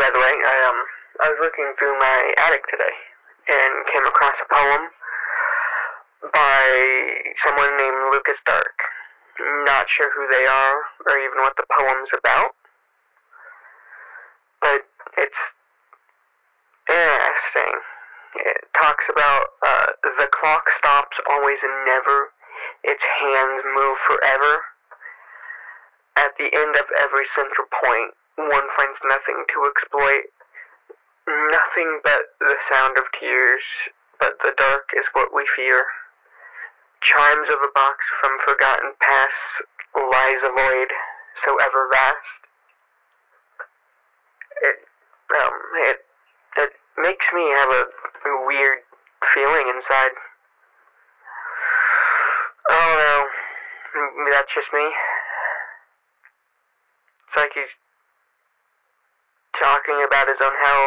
By the way, I um I was looking through my attic today and came across a poem by someone named Lucas Dark. Not sure who they are or even what the poem's about, but it's interesting. It talks about uh, the clock stops always and never. Its hands move forever. At the end of every central point, one finds nothing to exploit. Nothing but the sound of tears, but the dark is what we fear. Chimes of a box from forgotten past lies a void so ever vast. It, um, it, it makes me have a, weird feeling inside. Know. Maybe that's just me. It's like about his own hell.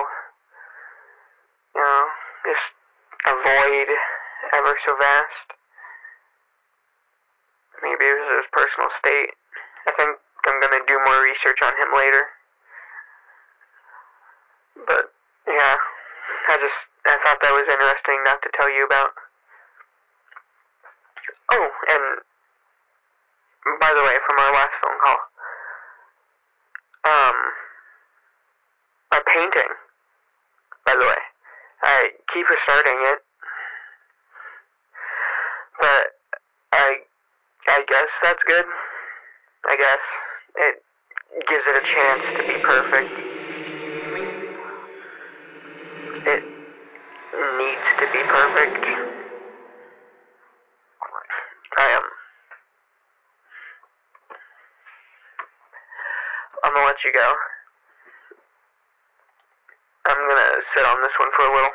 You know, just a void ever so vast. Maybe it was his personal state. I think I'm gonna do more research on him later. But yeah, I just I thought that was interesting enough to tell you about. Oh, and by the way, from our last phone call, um, my painting. By the way, I keep restarting it, but I I guess that's good. I guess it gives it a chance to be perfect. It needs to be perfect. I am. I'm gonna let you go. I'm gonna sit on this one for a little.